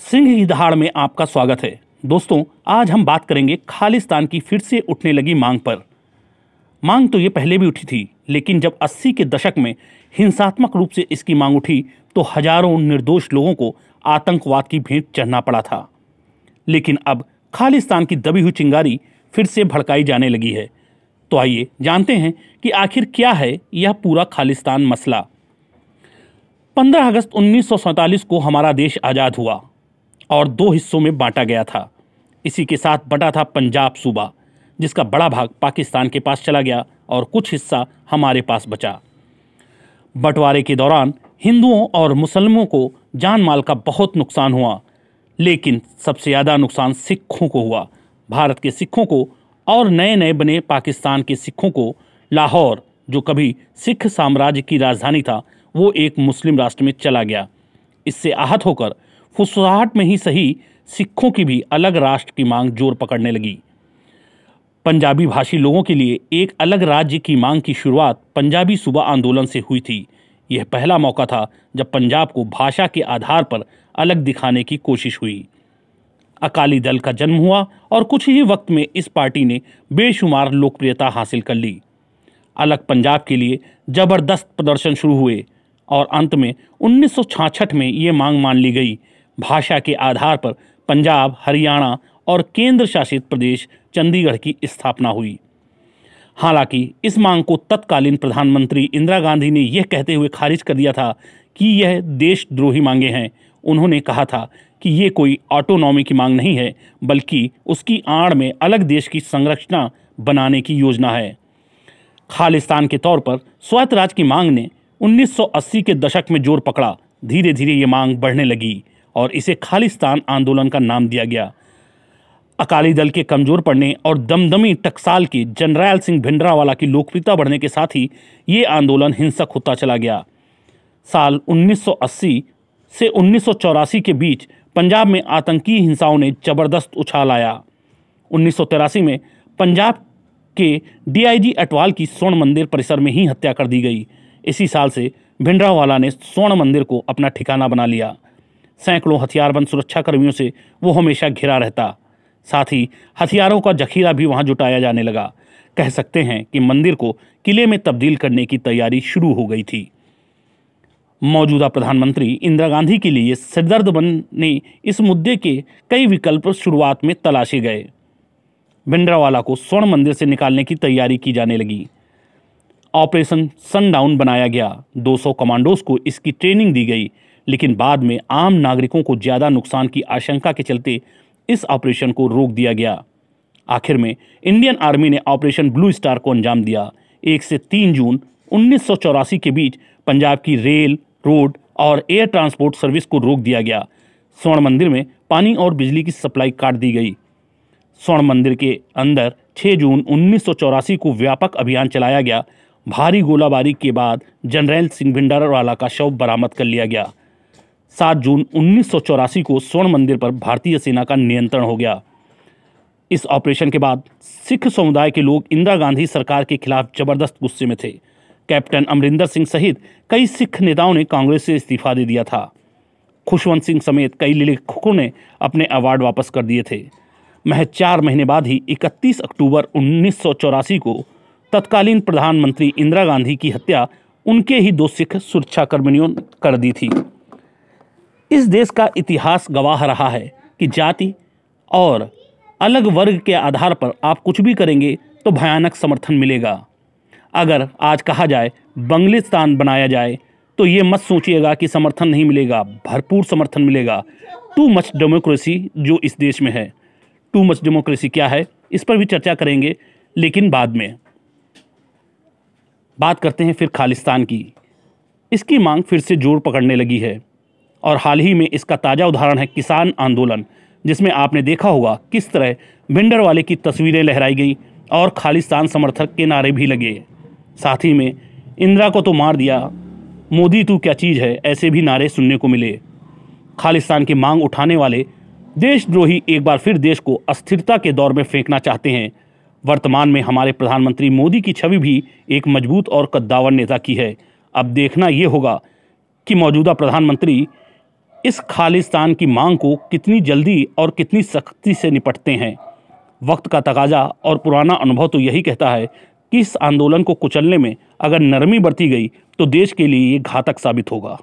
सिंह की दहाड़ में आपका स्वागत है। दोस्तों, आज हम बात करेंगे खालिस्तान की फिर से उठने लगी मांग पर। मांग तो ये पहले भी उठी थी, लेकिन जब 80 के दशक में हिंसात्मक रूप से इसकी मांग उठी तो हज़ारों निर्दोष लोगों को आतंकवाद की भेंट चढ़ना पड़ा था। लेकिन अब खालिस्तान की दबी हुई चिंगारी फिर से भड़काई जाने लगी है। तो आइए जानते हैं कि आखिर क्या है यह पूरा खालिस्तान मसला। 15 अगस्त उन्नीस सौ सैंतालीस को हमारा देश आज़ाद हुआ। और दो हिस्सों में बांटा गया था। इसी के साथ बटा था पंजाब सूबा, जिसका बड़ा भाग पाकिस्तान के पास चला गया और कुछ हिस्सा हमारे पास बचा। बंटवारे के दौरान हिंदुओं और मुसलमानों को जान माल का बहुत नुकसान हुआ, लेकिन सबसे ज़्यादा नुकसान सिखों को हुआ। भारत के सिखों को और नए नए बने पाकिस्तान के सिखों को लाहौर, जो कभी सिख साम्राज्य की राजधानी था, वो एक मुस्लिम राष्ट्र में चला गया। इससे आहत होकर फुसलाहट में ही सही सिखों की भी अलग राष्ट्र की मांग ज़ोर पकड़ने लगी। पंजाबी भाषी लोगों के लिए एक अलग राज्य की मांग की शुरुआत पंजाबी सूबा आंदोलन से हुई थी। यह पहला मौका था जब पंजाब को भाषा के आधार पर अलग दिखाने की कोशिश हुई। अकाली दल का जन्म हुआ और कुछ ही वक्त में इस पार्टी ने बेशुमार लोकप्रियता हासिल कर ली। अलग पंजाब के लिए ज़बरदस्त प्रदर्शन शुरू हुए और अंत में उन्नीस में ये मांग मान ली गई भाषा के आधार पर पंजाब, हरियाणा और केंद्र शासित प्रदेश चंडीगढ़ की स्थापना हुई। हालाँकि इस मांग को तत्कालीन प्रधानमंत्री इंदिरा गांधी ने यह कहते हुए खारिज कर दिया था कि यह देशद्रोही मांगे हैं। उन्होंने कहा था कि ये कोई ऑटोनॉमी की मांग नहीं है, बल्कि उसकी आड़ में अलग देश की संरचना बनाने की योजना है। खालिस्तान के तौर पर स्वैत राज की मांग ने 1980 के दशक में ज़ोर पकड़ा। धीरे धीरे ये मांग बढ़ने लगी। और इसे खालिस्तान आंदोलन का नाम दिया गया। अकाली दल के कमज़ोर पड़ने और दमदमी टकसाल के जनरैल सिंह भिंडरावाला की लोकप्रियता बढ़ने के साथ ही ये आंदोलन हिंसक होता चला गया। साल 1980 से उन्नीस सौ चौरासी के बीच पंजाब में आतंकी हिंसाओं ने ज़बरदस्त उछाल आया। उन्नीस में पंजाब के डीआईजी अटवाल की स्वर्ण मंदिर परिसर में ही हत्या कर दी गई। इसी साल से भिंडरावाला ने स्वर्ण मंदिर को अपना ठिकाना बना लिया। सैकड़ों हथियारबंद सुरक्षा कर्मियों से वो हमेशा घिरा रहता। साथ ही हथियारों का जखीरा भी वहाँ जुटाया जाने लगा। कह सकते हैं कि मंदिर को किले में तब्दील करने की तैयारी शुरू हो गई थी। मौजूदा प्रधानमंत्री इंदिरा गांधी के लिए सिरदर्द बनने इस मुद्दे के कई विकल्प शुरुआत में तलाशे गए। भिंडरावाला को स्वर्ण मंदिर से निकालने की तैयारी की जाने लगी। ऑपरेशन सनडाउन बनाया गया। 200 कमांडोज को इसकी ट्रेनिंग दी गई। लेकिन बाद में आम नागरिकों को ज़्यादा नुकसान की आशंका के चलते इस ऑपरेशन को रोक दिया गया। आखिर में इंडियन आर्मी ने ऑपरेशन ब्लू स्टार को अंजाम दिया। एक से तीन जून उन्नीस सौ चौरासी के बीच पंजाब की रेल, रोड और एयर ट्रांसपोर्ट सर्विस को रोक दिया गया। स्वर्ण मंदिर में पानी और बिजली की सप्लाई काट दी गई। स्वर्ण मंदिर के अंदर 6 जून उन्नीस सौ चौरासी को व्यापक अभियान चलाया गया। भारी गोलाबारी के बाद जनरल सिंह भिंडारवाला का शव बरामद कर लिया गया। 7 जून उन्नीस सौ चौरासी को स्वर्ण मंदिर पर भारतीय सेना का नियंत्रण हो गया। इस ऑपरेशन के बाद सिख समुदाय के लोग इंदिरा गांधी सरकार के खिलाफ ज़बरदस्त गुस्से में थे। कैप्टन अमरिंदर सिंह सहित कई सिख नेताओं ने कांग्रेस से इस्तीफा दे दिया था। खुशवंत सिंह समेत कई लेखकों ने अपने अवार्ड वापस कर दिए थे। महज चार महीने बाद ही 31 अक्टूबर उन्नीस सौ चौरासी को तत्कालीन प्रधानमंत्री इंदिरा गांधी की हत्या उनके ही दो सिख सुरक्षाकर्मियों ने कर दी थी। इस देश का इतिहास गवाह रहा है कि जाति और अलग वर्ग के आधार पर आप कुछ भी करेंगे तो भयानक समर्थन मिलेगा। अगर आज कहा जाए बंगलिस्तान बनाया जाए तो ये मत सोचिएगा कि समर्थन नहीं मिलेगा, भरपूर समर्थन मिलेगा। टू मच डेमोक्रेसी जो इस देश में है। टू मच डेमोक्रेसी क्या है? इस पर भी चर्चा करेंगे, लेकिन बाद में। बात करते हैं फिर खालिस्तान की। इसकी मांग फिर से ज़ोर पकड़ने लगी है। और हाल ही में इसका ताज़ा उदाहरण है किसान आंदोलन, जिसमें आपने देखा होगा किस तरह भिंडर वाले की तस्वीरें लहराई गई और खालिस्तान समर्थक के नारे भी लगे। साथ ही में इंदिरा को तो मार दिया, मोदी तू क्या चीज़ है, ऐसे भी नारे सुनने को मिले। खालिस्तान की मांग उठाने वाले देशद्रोही एक बार फिर देश को अस्थिरता के दौर में फेंकना चाहते हैं। वर्तमान में हमारे प्रधानमंत्री मोदी की छवि भी एक मज़बूत और कद्दावर नेता की है। अब देखना ये होगा कि मौजूदा प्रधानमंत्री इस खालिस्तान की मांग को कितनी जल्दी और कितनी सख्ती से निपटते हैं? वक्त का तकाजा और पुराना अनुभव तो यही कहता है कि इस आंदोलन को कुचलने में अगर नरमी बरती गई तो देश के लिए ये घातक साबित होगा।